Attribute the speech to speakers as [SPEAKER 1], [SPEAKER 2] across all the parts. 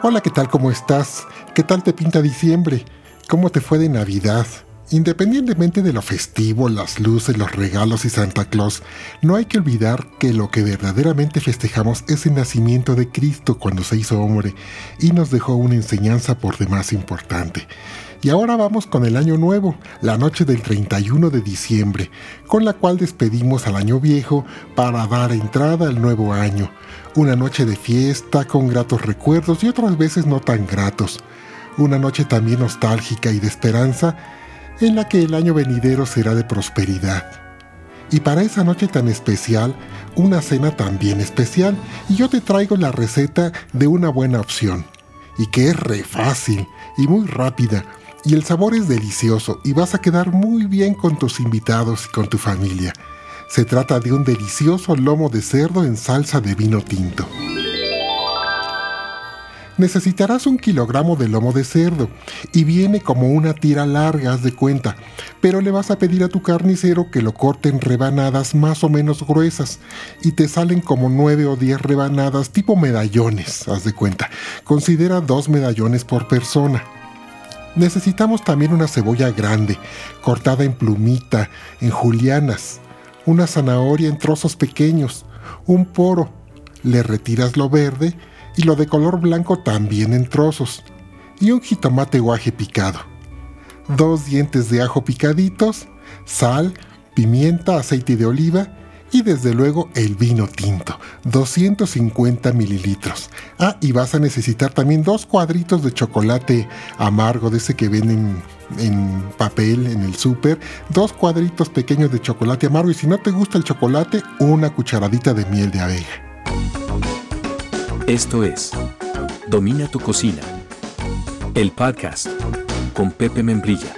[SPEAKER 1] Hola, ¿qué tal? ¿Cómo estás? ¿Qué tal te pinta diciembre? ¿Cómo te fue de Navidad? Independientemente de lo festivo, las luces, los regalos y Santa Claus, no hay que olvidar que lo que verdaderamente festejamos es el nacimiento de Cristo cuando se hizo hombre y nos dejó una enseñanza por demás importante. Y ahora vamos con el año nuevo, la noche del 31 de diciembre, con la cual despedimos al año viejo para dar entrada al nuevo año. Una noche de fiesta con gratos recuerdos y otras veces no tan gratos. Una noche también nostálgica y de esperanza en la que el año venidero será de prosperidad. Y para esa noche tan especial, una cena también especial, y yo te traigo la receta de una buena opción, y que es re fácil y muy rápida, y el sabor es delicioso, y vas a quedar muy bien con tus invitados y con tu familia. Se trata de un delicioso lomo de cerdo en salsa de vino tinto necesitarás un kilogramo de lomo de cerdo y viene como una tira larga, haz de cuenta, pero le vas a pedir a tu carnicero que lo corte en rebanadas más o menos gruesas y te salen como 9 o 10 rebanadas tipo medallones, haz de cuenta. Considera dos medallones por persona. Necesitamos también una cebolla grande, cortada en plumita, en julianas, una zanahoria en trozos pequeños, un poro, le retiras lo verde y lo de color blanco también en trozos, y un jitomate guaje picado, dos dientes de ajo picaditos, sal, pimienta, aceite de oliva y desde luego el vino tinto, 250 mililitros. Ah, y vas a necesitar también dos cuadritos de chocolate amargo, de ese que venden en papel en el súper, dos cuadritos pequeños de chocolate amargo y si no te gusta el chocolate, una cucharadita de miel de abeja.
[SPEAKER 2] Esto es Domina tu cocina. El podcast con Pepe Membrilla.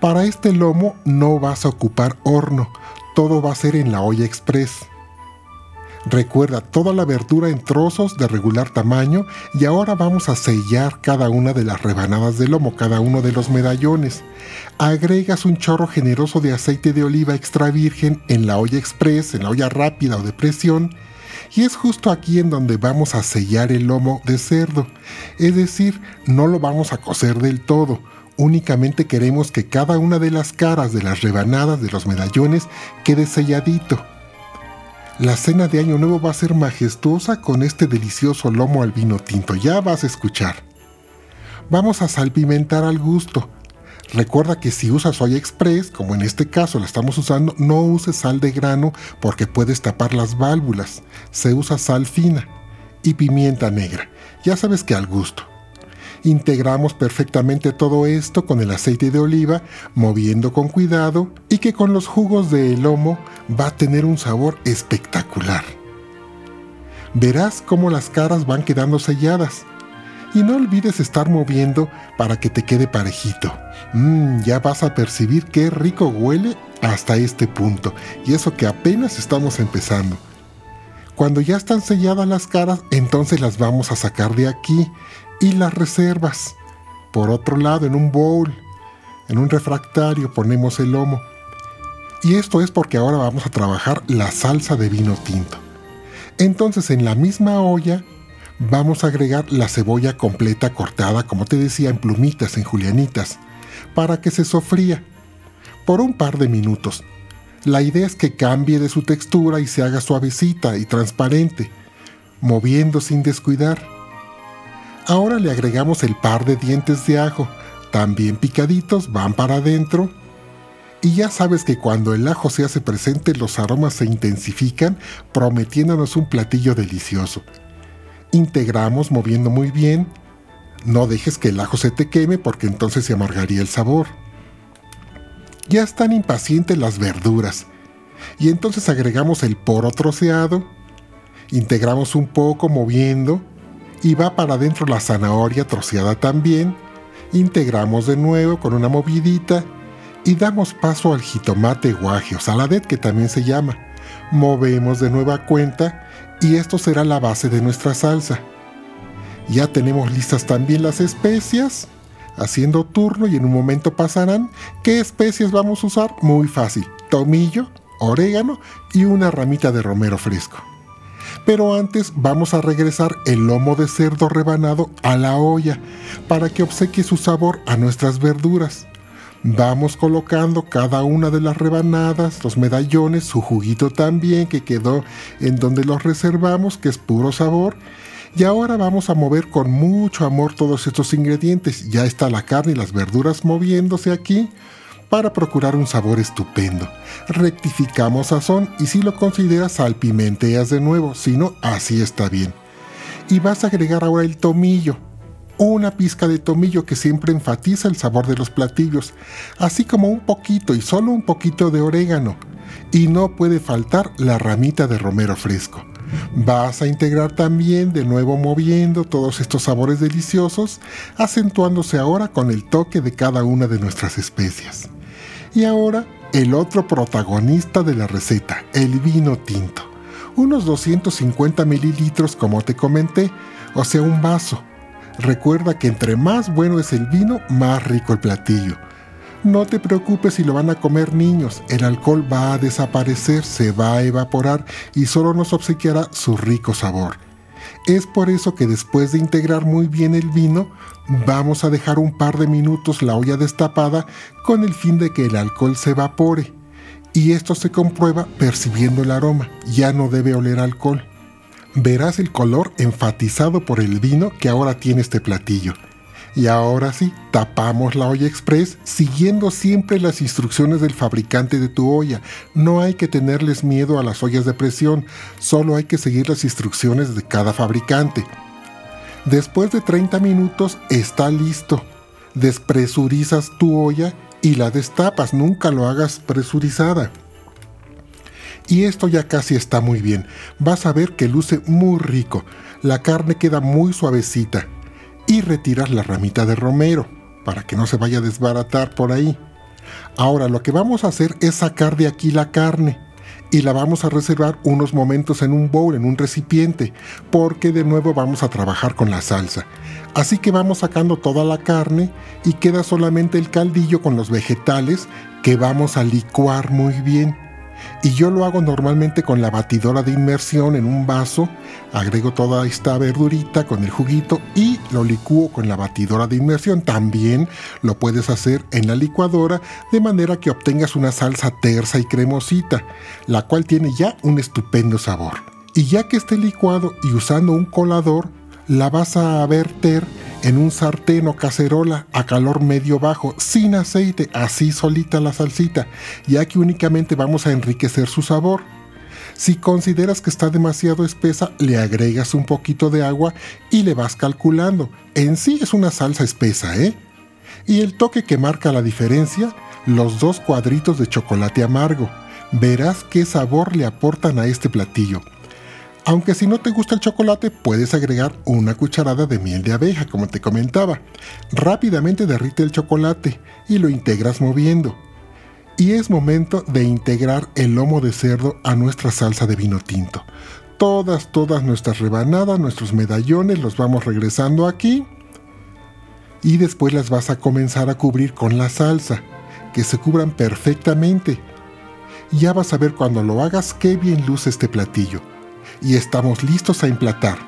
[SPEAKER 1] Para este lomo no vas a ocupar horno, todo va a ser en la olla express. Recuerda toda la verdura en trozos de regular tamaño y ahora vamos a sellar cada una de las rebanadas de lomo, cada uno de los medallones. Agregas un chorro generoso de aceite de oliva extra virgen en la olla express, en la olla rápida o de presión y es justo aquí en donde vamos a sellar el lomo de cerdo. Es decir, no lo vamos a cocer del todo. Únicamente queremos que cada una de las caras de las rebanadas de los medallones quede selladito. La cena de Año Nuevo va a ser majestuosa con este delicioso lomo al vino tinto. Ya vas a escuchar. Vamos a salpimentar al gusto. Recuerda que si usas soya express, como en este caso la estamos usando, no uses sal de grano porque puedes tapar las válvulas. Se usa sal fina y pimienta negra. Ya sabes que al gusto. Integramos perfectamente todo esto con el aceite de oliva, moviendo con cuidado y que con los jugos de lomo va a tener un sabor espectacular. Verás cómo las caras van quedando selladas y no olvides estar moviendo para que te quede parejito. Mmm, ya vas a percibir qué rico huele hasta este punto, y eso que apenas estamos empezando. Cuando ya están selladas las caras, entonces las vamos a sacar de aquí y las reservas. Por otro lado, en un bowl, en un refractario ponemos el lomo. Y esto es porque ahora vamos a trabajar la salsa de vino tinto. Entonces en la misma olla vamos a agregar la cebolla completa cortada, como te decía, en plumitas, en julianitas, para que se sofría por un par de minutos. La idea es que cambie de su textura y se haga suavecita y transparente, moviendo sin descuidar. Ahora le agregamos el par de dientes de ajo, también picaditos, van para adentro. Y ya sabes que cuando el ajo se hace presente los aromas se intensifican, prometiéndonos un platillo delicioso integramos moviendo muy bien. No dejes que el ajo se te queme porque entonces se amargaría el sabor. Ya están impacientes las verduras. Y entonces agregamos el poro troceado, integramos un poco moviendo y va para adentro la zanahoria troceada también. Integramos de nuevo con una movidita y damos paso al jitomate guaje o saladet que también se llama. Movemos de nueva cuenta y esto será la base de nuestra salsa. Ya tenemos listas también las especias, haciendo turno y en un momento pasarán. ¿Qué especias vamos a usar? Muy fácil, tomillo, orégano y una ramita de romero fresco. Pero antes vamos a regresar el lomo de cerdo rebanado a la olla para que obsequie su sabor a nuestras verduras. Vamos colocando cada una de las rebanadas, los medallones, su juguito también que quedó en donde los reservamos, que es puro sabor. Y ahora vamos a mover con mucho amor todos estos ingredientes. Ya está la carne y las verduras moviéndose aquí para procurar un sabor estupendo. Rectificamos sazón y si lo consideras salpimenteas de nuevo, si no, así está bien. Y vas a agregar ahora el tomillo, una pizca de tomillo que siempre enfatiza el sabor de los platillos, así como un poquito y solo un poquito de orégano. Y no puede faltar la ramita de romero fresco. Vas a integrar también de nuevo moviendo todos estos sabores deliciosos, acentuándose ahora con el toque de cada una de nuestras especias. Y ahora el otro protagonista de la receta, el vino tinto. Unos 250 mililitros como te comenté, o sea un vaso Recuerda que entre más bueno es el vino, más rico el platillo. No te preocupes si lo van a comer niños, el alcohol va a desaparecer, se va a evaporar y solo nos obsequiará su rico sabor. Es por eso que después de integrar muy bien el vino, vamos a dejar un par de minutos la olla destapada con el fin de que el alcohol se evapore. Y esto se comprueba percibiendo el aroma, ya no debe oler alcohol verás el color enfatizado por el vino que ahora tiene este platillo. Y ahora sí, tapamos la olla express siguiendo siempre las instrucciones del fabricante de tu olla. No hay que tenerles miedo a las ollas de presión, solo hay que seguir las instrucciones de cada fabricante. Después de 30 minutos está listo. Despresurizas tu olla y la destapas, nunca lo hagas presurizada. Y esto ya casi está muy bien. Vas a ver que luce muy rico. La carne queda muy suavecita. Y retiras la ramita de romero para que no se vaya a desbaratar por ahí. Ahora lo que vamos a hacer es sacar de aquí la carne y la vamos a reservar unos momentos en un bowl, en un recipiente, porque de nuevo vamos a trabajar con la salsa. Así que vamos sacando toda la carne y queda solamente el caldillo con los vegetales que vamos a licuar muy bien y yo lo hago normalmente con la batidora de inmersión en un vaso, agrego toda esta verdurita con el juguito y lo licúo con la batidora de inmersión. También lo puedes hacer en la licuadora de manera que obtengas una salsa tersa y cremosita, la cual tiene ya un estupendo sabor. Y ya que esté licuado y usando un colador, la vas a verter en un sartén o cacerola a calor medio bajo, sin aceite, así solita la salsita, ya que únicamente vamos a enriquecer su sabor. Si consideras que está demasiado espesa, le agregas un poquito de agua y le vas calculando. En sí es una salsa espesa, ¿eh? Y el toque que marca la diferencia, los dos cuadritos de chocolate amargo. Verás qué sabor le aportan a este platillo. Aunque si no te gusta el chocolate, puedes agregar una cucharada de miel de abeja, como te comentaba. Rápidamente derrite el chocolate y lo integras moviendo. Y es momento de integrar el lomo de cerdo a nuestra salsa de vino tinto. Todas, todas nuestras rebanadas, nuestros medallones, los vamos regresando aquí. Y después las vas a comenzar a cubrir con la salsa, que se cubran perfectamente. Ya vas a ver cuando lo hagas qué bien luce este platillo y estamos listos a emplatar.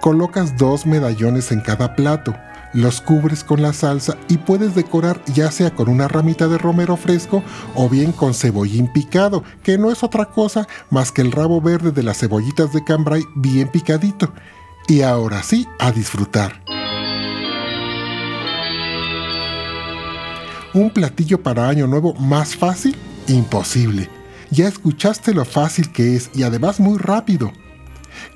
[SPEAKER 1] Colocas dos medallones en cada plato, los cubres con la salsa y puedes decorar ya sea con una ramita de romero fresco o bien con cebollín picado, que no es otra cosa más que el rabo verde de las cebollitas de cambray bien picadito. Y ahora sí, a disfrutar. ¿Un platillo para año nuevo más fácil? Imposible. Ya escuchaste lo fácil que es y además muy rápido.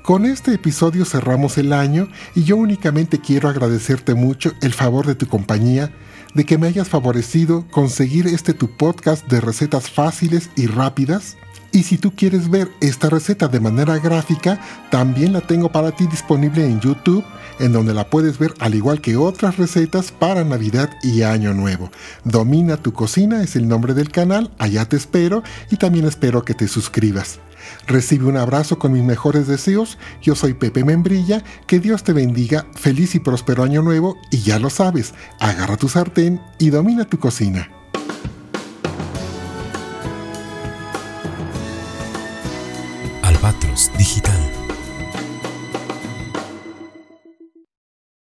[SPEAKER 1] Con este episodio cerramos el año y yo únicamente quiero agradecerte mucho el favor de tu compañía, de que me hayas favorecido conseguir este tu podcast de recetas fáciles y rápidas. Y si tú quieres ver esta receta de manera gráfica, también la tengo para ti disponible en YouTube en donde la puedes ver al igual que otras recetas para Navidad y Año Nuevo. Domina tu cocina es el nombre del canal, allá te espero y también espero que te suscribas. Recibe un abrazo con mis mejores deseos, yo soy Pepe Membrilla, que Dios te bendiga, feliz y próspero año nuevo y ya lo sabes, agarra tu sartén y domina tu cocina.